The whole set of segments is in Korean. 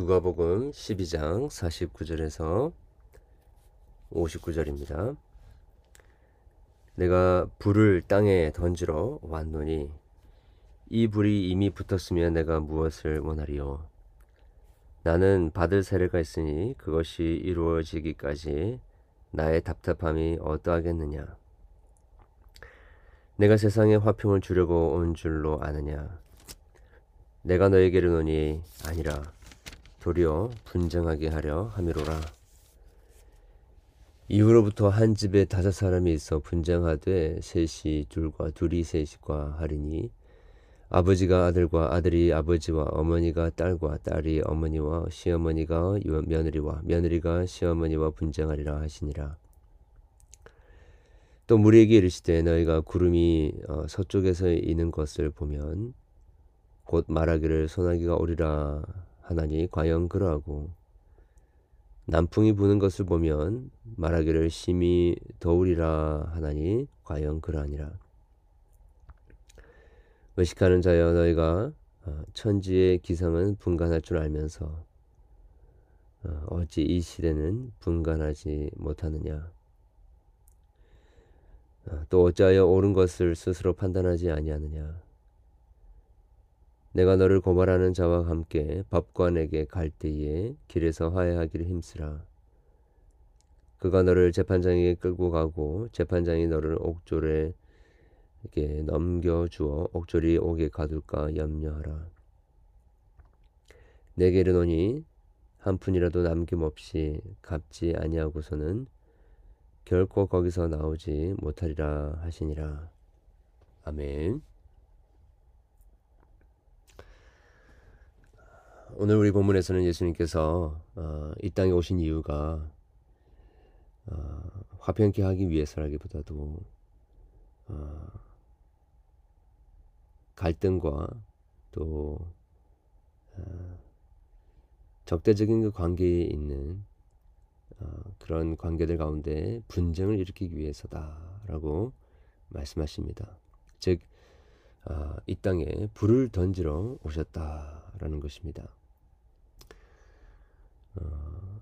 누가복음 12장 49절에서 59절입니다. 내가 불을 땅에 던지러 왔노니 이 불이 이미 붙었으면 내가 무엇을 원하리요? 나는 받을 세례가 있으니 그것이 이루어지기까지 나의 답답함이 어떠하겠느냐? 내가 세상에 화평을 주려고 온 줄로 아느냐? 내가 너에게 이르노니 아니라 도리어 분쟁하게 하려 함이로라. 이후로부터 한 집에 다섯 사람이 있어 분쟁하되 셋이 둘과 둘이 셋과 하리니 아버지가 아들과 아들이 아버지와 어머니가 딸과 딸이 어머니와 시어머니가 며느리와 며느리가 시어머니와 분쟁하리라 하시니라. 또 무리에게 이르시되 너희가 구름이 어, 서쪽에서 이는 것을 보면 곧 말하기를 소나기가 오리라 하나니 과연 그러하고? 남풍이 부는 것을 보면 말하기를 심히 더우리라 하나니 과연 그러하니라. 의식하는 자여 너희가 어, 천지의 기상은 분간할 줄 알면서 어, 어찌 이 시대는 분간하지 못하느냐? 어, 또 어찌하여 옳은 것을 스스로 판단하지 아니하느냐 내가 너를 고발하는 자와 함께 법관에게 갈 때에 길에서 화해하기를 힘쓰라. 그가 너를 재판장에게 끌고 가고 재판장이 너를 옥졸에 게 넘겨주어 옥졸이 옥에 가둘까 염려하라. 내게 이르노니 한 푼이라도 남김없이 갚지 아니하고서는 결코 거기서 나오지 못하리라 하시니라. 아멘. 오늘 우리 본문에서는 예수님께서 어, 이 땅에 오신 이유가 어, 화평케 하기 위해서라기보다도 어, 갈등과 또 어, 적대적인 그 관계에 있는 어, 그런 관계들 가운데 분쟁을 일으키기 위해서다라고 말씀하십니다. 즉, 어, 이 땅에 불을 던지러 오셨다라는 것입니다. 어,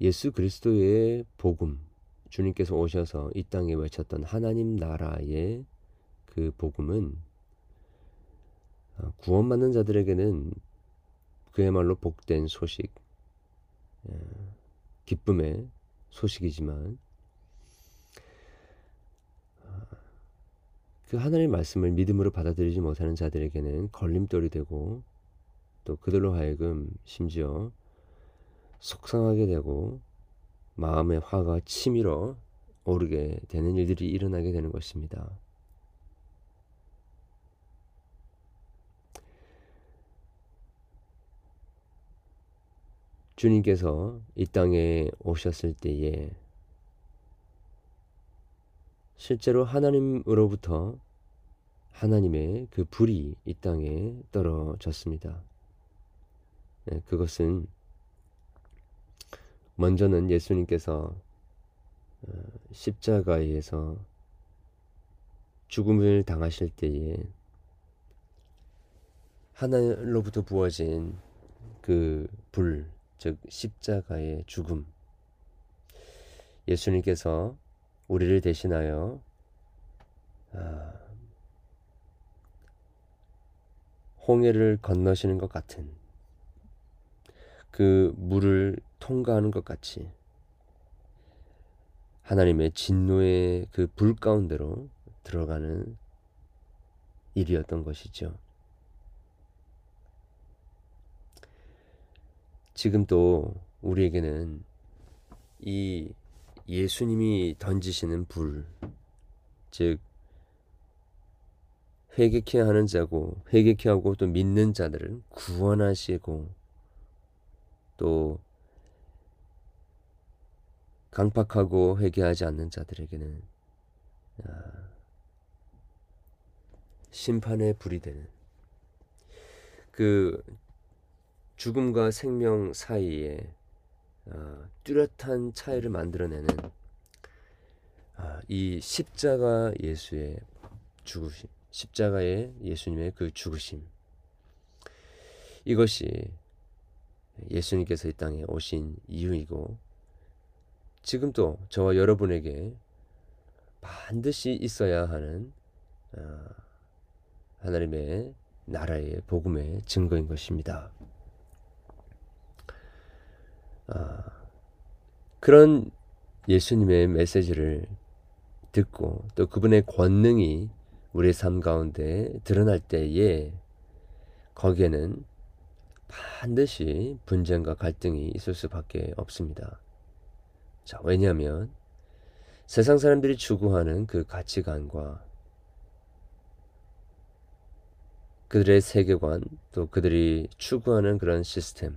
예수 그리스도의 복음, 주님께서 오셔서 이 땅에 외쳤던 하나님 나라의 그 복음은 어, 구원받는 자들에게는 그야말로 복된 소식, 예, 기쁨의 소식이지만 어, 그 하나님의 말씀을 믿음으로 받아들이지 못하는 자들에게는 걸림돌이 되고 또 그들로 하여금 심지어 속상하게 되고 마음의 화가 치밀어 오르게 되는 일들이 일어나게 되는 것입니다. 주님께서 이 땅에 오셨을 때에 실제로 하나님으로부터 하나님의 그 불이 이 땅에 떨어졌습니다. 네, 그것은 먼저는 예수님께서 어, 십자가에서 죽음을 당하실 때에 하늘로부터 부어진 그 불, 즉 십자가의 죽음. 예수님께서 우리를 대신하여 아, 홍해를 건너시는 것 같은 그 물을 통과하는 것 같이 하나님의 진노의 그 불 가운데로 들어가는 일이었던 것이죠. 지금 또 우리에게는 이 예수님이 던지시는 불, 즉 회개케 하는 자고 회개케 하고 또 믿는 자들을 구원하시고 또 강팍하고 회개하지 않는 자들에게는 아, 심판의 불이 되는 그 죽음과 생명 사이에 아, 뚜렷한 차이를 만들어내는 아, 이 십자가 예수의 죽으심, 십자가의 예수님의 그 죽으심. 이것이 예수님께서 이 땅에 오신 이유이고 지금도 저와 여러분에게 반드시 있어야 하는 어, 하나님의 나라의 복음의 증거인 것입니다. 아, 그런 예수님의 메시지를 듣고 또 그분의 권능이 우리의 삶 가운데 드러날 때에 거기에는 반드시 분쟁과 갈등이 있을 수밖에 없습니다. 자, 왜냐하면 세상 사람들이 추구하는 그 가치관과 그들의 세계관 또 그들이 추구하는 그런 시스템.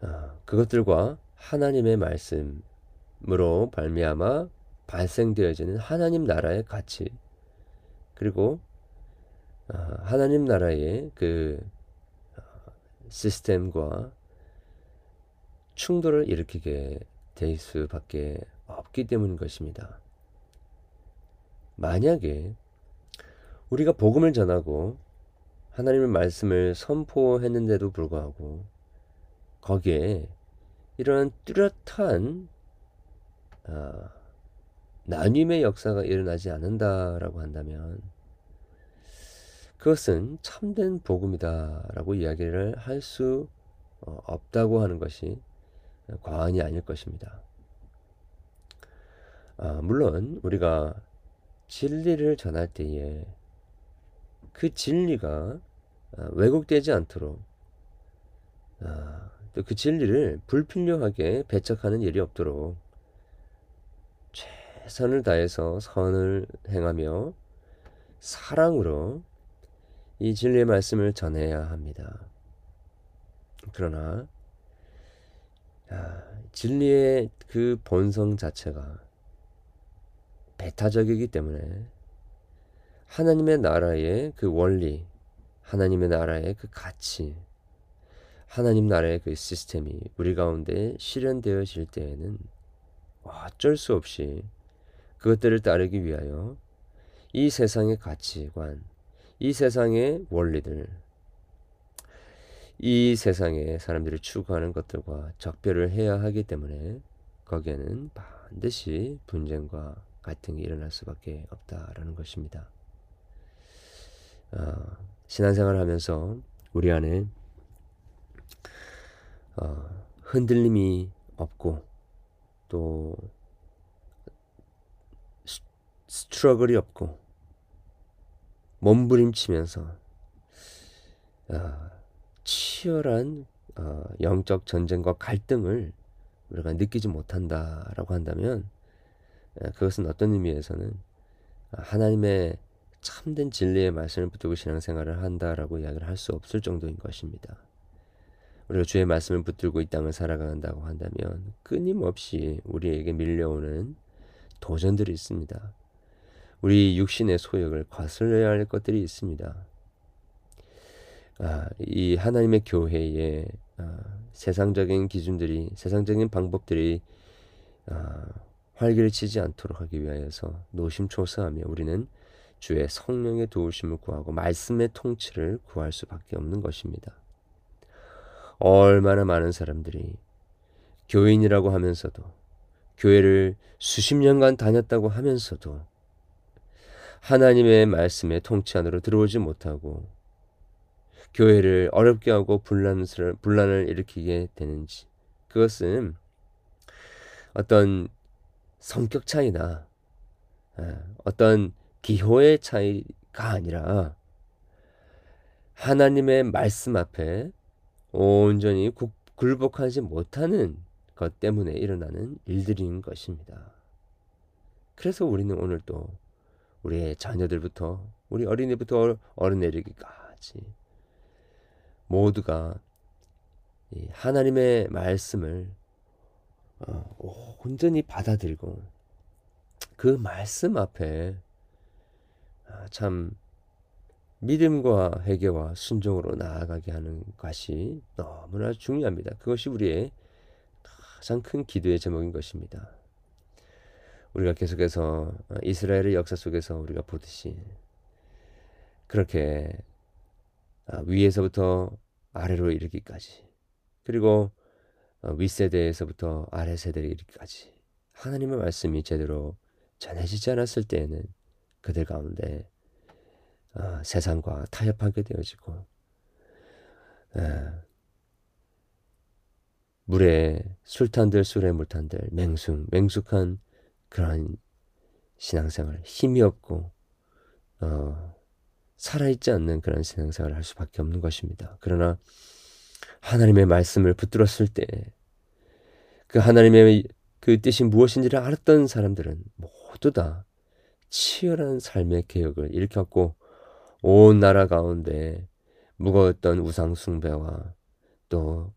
아, 그것들과 하나님의 말씀으로 발미암아 발생되어지는 하나님 나라의 가치. 그리고 아, 하나님 나라의 그 아, 시스템과 충돌을 일으키게 될 수밖에 없기 때문인 것입니다. 만약에 우리가 복음을 전하고 하나님의 말씀을 선포했는데도 불구하고 거기에 이런 뚜렷한 어, 나님의 역사가 일어나지 않는다라고 한다면 그것은 참된 복음이다라고 이야기를 할수 어, 없다고 하는 것이 과언이 아닐 것입니다. 아, 물론 우리가 진리를 전할 때에 그 진리가 아, 왜곡되지 않도록 아, 그 진리를 불필요하게 배척하는 일이 없도록 최선을 다해서 선을 행하며 사랑으로 이 진리의 말씀을 전해야 합니다. 그러나 진리의 그 본성 자체가 배타적이기 때문에 하나님의 나라의 그 원리, 하나님의 나라의 그 가치, 하나님 나라의 그 시스템이 우리 가운데 실현되어질 때에는 어쩔 수 없이 그것들을 따르기 위하여 이 세상의 가치관, 이 세상의 원리들, 이 세상에 사람들이 추구하는 것들과 적별을 해야 하기 때문에 거기에는 반드시 분쟁과 갈등이 일어날 수밖에 없다라는 것입니다. 어, 신앙생활을 하면서 우리 안에 어, 흔들림이 없고 또 스트러글이 없고 몸부림치면서 어, 치열한 어, 영적 전쟁과 갈등을 우리가 느끼지 못한다라고 한다면 그것은 어떤 의미에서는 하나님의 참된 진리의 말씀을 붙들고 신앙생활을 한다라고 이야기를 할 수 없을 정도인 것입니다. 우리가 주의 말씀을 붙들고 이 땅을 살아간다고 한다면 끊임없이 우리에게 밀려오는 도전들이 있습니다. 우리 육신의 소욕을 거슬려야 할 것들이 있습니다. 아, 이 하나님의 교회에 아, 세상적인 기준들이 세상적인 방법들이 아, 활기를 치지 않도록 하기 위하여서 노심초사하며 우리는 주의 성령의 도우심을 구하고 말씀의 통치를 구할 수밖에 없는 것입니다. 얼마나 많은 사람들이 교인이라고 하면서도 교회를 수십 년간 다녔다고 하면서도 하나님의 말씀의 통치 안으로 들어오지 못하고 교회를 어렵게 하고 분란을, 분란을 일으키게 되는지 그것은 어떤 성격 차이나 어떤 기호의 차이가 아니라 하나님의 말씀 앞에 온전히 굴복하지 못하는 것 때문에 일어나는 일들인 것입니다. 그래서 우리는 오늘 또 우리의 자녀들부터 우리 어린이부터 어른 내리기까지 모두가 하나님의 말씀을 어, 온전히 받아들고 그 말씀 앞에 아, 참 믿음과 회개와 순종으로 나아가게 하는 것이 너무나 중요합니다. 그것이 우리의 가장 큰 기도의 제목인 것입니다. 우리가 계속해서 이스라엘의 역사 속에서 우리가 보듯이 그렇게 아, 위에서부터 아래로 이르기까지 그리고 어, 윗세대에서부터 아래 세대에 이르기까지 하나님의 말씀이 제대로 전해지지 않았을 때에는 그들 가운데 어, 세상과 타협하게 되어지고 어, 물에 술탄들 술에 물탄들 맹숙 맹숙한 그러한 신앙생활 힘이 없고 어, 살아있지 않는 그런 신앙생활을 할 수밖에 없는 것입니다. 그러나 하나님의 말씀을 붙들었을 때 그 하나님의 그 뜻이 무엇인지를 알았던 사람들은 모두 다 치열한 삶의 개혁을 일으켰고 온 나라 가운데 무거웠던 우상 숭배와 또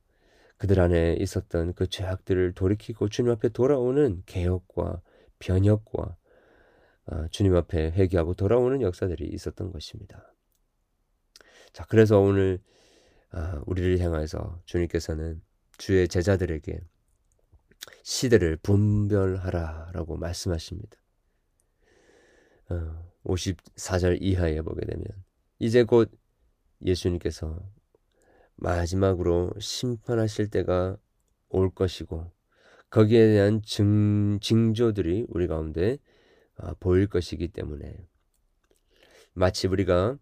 그들 안에 있었던 그 죄악들을 돌이키고 주님 앞에 돌아오는 개혁과 변혁과 아, 주님 앞에 회개하고 돌아오는 역사들이 있었던 것입니다. 자, 그래서 오늘 아, 우리를 향해서 주님께서는 주의 제자들에게 시대를 분별하라라고 말씀하십니다. 54절 어, 이하에 보게 되면 이제 곧 예수님께서 마지막으로 심판하실 때가 올 것이고 거기에 대한 증, 징조들이 우리 가운데 어, 보일 것이기 때문에. 마치 우리가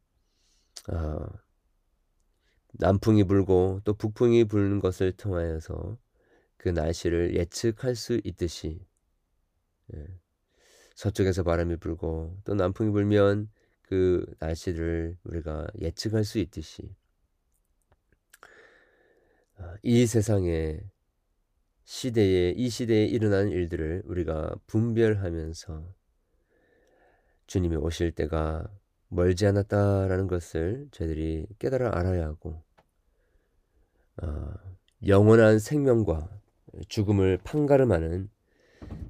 어, 남풍이 불고 또 북풍이 부는 것을 통하여서 그 날씨를 예측할 수 있듯이 예, 서쪽에서 바람이 불고 또 남풍이 불면 그 날씨를 우리가 예측할 수 있듯이 어, 이 세상에 시대에 이 시대에 일어난 일들을 우리가 분별하면서 주님이 오실 때가 멀지 않았다라는 것을 저희들이 깨달아 알아야 하고 어, 영원한 생명과 죽음을 판가름하는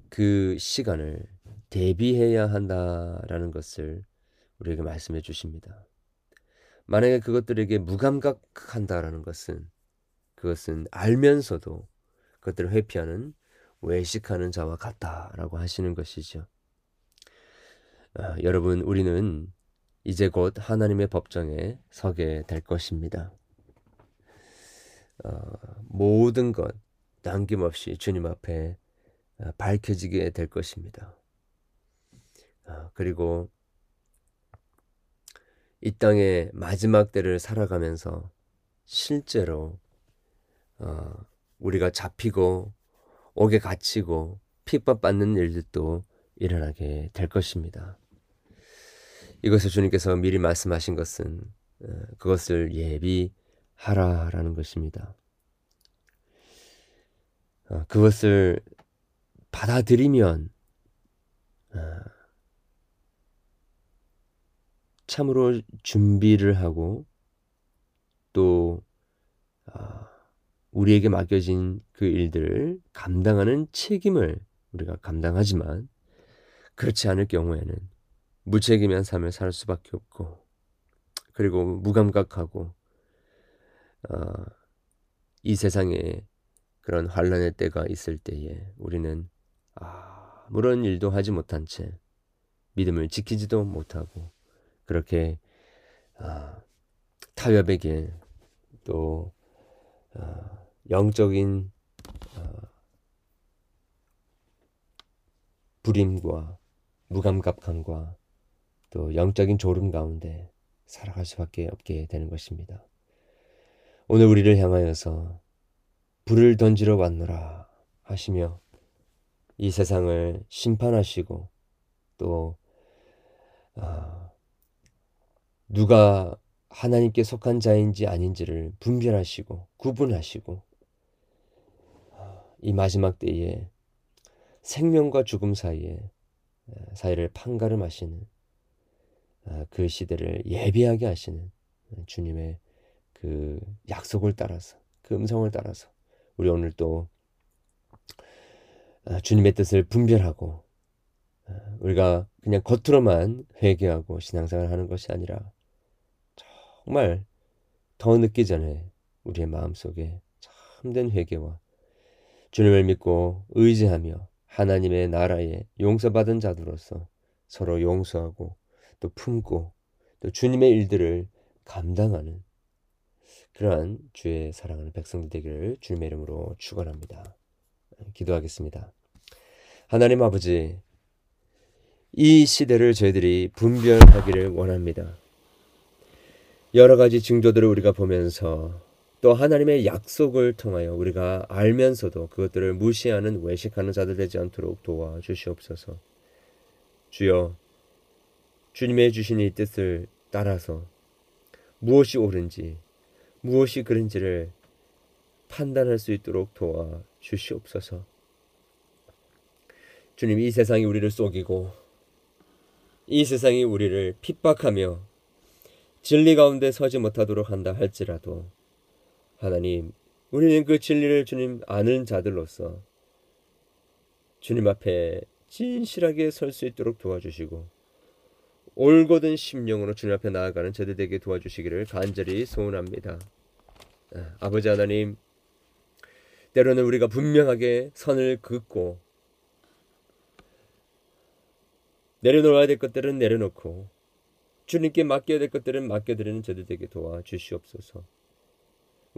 그 시간을 대비해야 한다라는 것을 우리에게 말씀해 주십니다. 만약에 그것들에게 무감각한다라는 것은 그것은 알면서도 그것들을 회피하는 외식하는 자와 같다라고 하시는 것이죠. 아, 여러분, 우리는 이제 곧 하나님의 법정에 서게 될 것입니다. 어, 모든 것 남김없이 주님 앞에 아, 밝혀지게 될 것입니다. 아, 그리고 이 땅의 마지막 때를 살아가면서 실제로 어, 우리가 잡히고 옥에 갇히고 핍박받는 일들도 일어나게 될 것입니다. 이것을 주님께서 미리 말씀하신 것은 어, 그것을 예비하라라는 것입니다. 어, 그것을 받아들이면 어, 참으로 준비를 하고 또 우리에게 맡겨진 그 일들을 감당하는 책임을 우리가 감당하지만 그렇지 않을 경우에는 무책임한 삶을 살 수밖에 없고 그리고 무감각하고 어, 이 세상에 그런 환란의 때가 있을 때에 우리는 아무런 일도 하지 못한 채 믿음을 지키지도 못하고 그렇게 어, 타협에게 또 어, 영적인 어, 불임과 무감각함과 또 영적인 졸음 가운데 살아갈 수밖에 없게 되는 것입니다. 오늘 우리를 향하여서 불을 던지러 왔노라 하시며 이 세상을 심판하시고 또 어, 누가 하나님께 속한 자인지 아닌지를 분별하시고 구분하시고 어, 이 마지막 때에 생명과 죽음 사이에 어, 사이를 판가름하시는 아, 그 시대를 예비하게 하시는 주님의 그 약속을 따라서 그 음성을 따라서 우리 오늘 또 아, 주님의 뜻을 분별하고 아, 우리가 그냥 겉으로만 회개하고 신앙생활을 하는 것이 아니라 정말 더 늦기 전에 우리의 마음속에 참된 회개와 주님을 믿고 의지하며 하나님의 나라에 용서받은 자들로서 서로 용서하고 또 품고 또 주님의 일들을 감당하는 그러한 주의 사랑하는 백성들 되기를 주님의 이름으로 축원합니다. 기도하겠습니다. 하나님 아버지 이 시대를 저희들이 분별하기를 원합니다. 여러 가지 징조들을 우리가 보면서 또 하나님의 약속을 통하여 우리가 알면서도 그것들을 무시하는 외식하는 자들 되지 않도록 도와 주시옵소서. 주여 주님의 주신 이 뜻을 따라서 무엇이 옳은지 무엇이 그른지를 판단할 수 있도록 도와 주시옵소서. 주님 이 세상이 우리를 속이고 이 세상이 우리를 핍박하며 진리 가운데 서지 못하도록 한다 할지라도 하나님 우리는 그 진리를 주님 아는 자들로서 주님 앞에 진실하게 설 수 있도록 도와주시고 올곧은 심령으로 주님 앞에 나아가는 저들에게 도와주시기를 간절히 소원합니다. 아, 아버지 하나님 때로는 우리가 분명하게 선을 긋고 내려놓아야 될 것들은 내려놓고 주님께 맡겨야 될 것들은 맡겨드리는 저들에게 도와주시옵소서.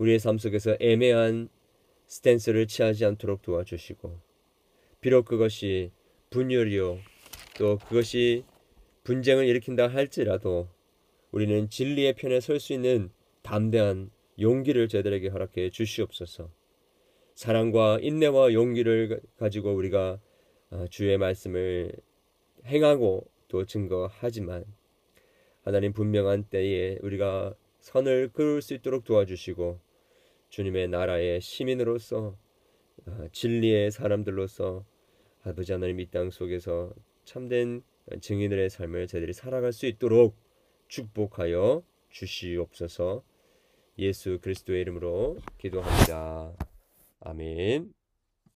우리의 삶 속에서 애매한 스탠스를 취하지 않도록 도와주시고 비록 그것이 분열이요 또 그것이 분쟁을 일으킨다 할지라도 우리는 진리의 편에 설 수 있는 담대한 용기를 저들에게 허락해 주시옵소서. 사랑과 인내와 용기를 가지고 우리가 아, 주의 말씀을 행하고 또 증거하지만 하나님 분명한 때에 우리가 선을 그을 수 있도록 도와주시고 주님의 나라의 시민으로서 아, 진리의 사람들로서 아버지 하나님 이 땅 속에서 참된 증인들의 삶을 저희들이 살아갈 수 있도록 축복하여 주시옵소서 예수 그리스도의 이름으로 기도합니다. 아멘.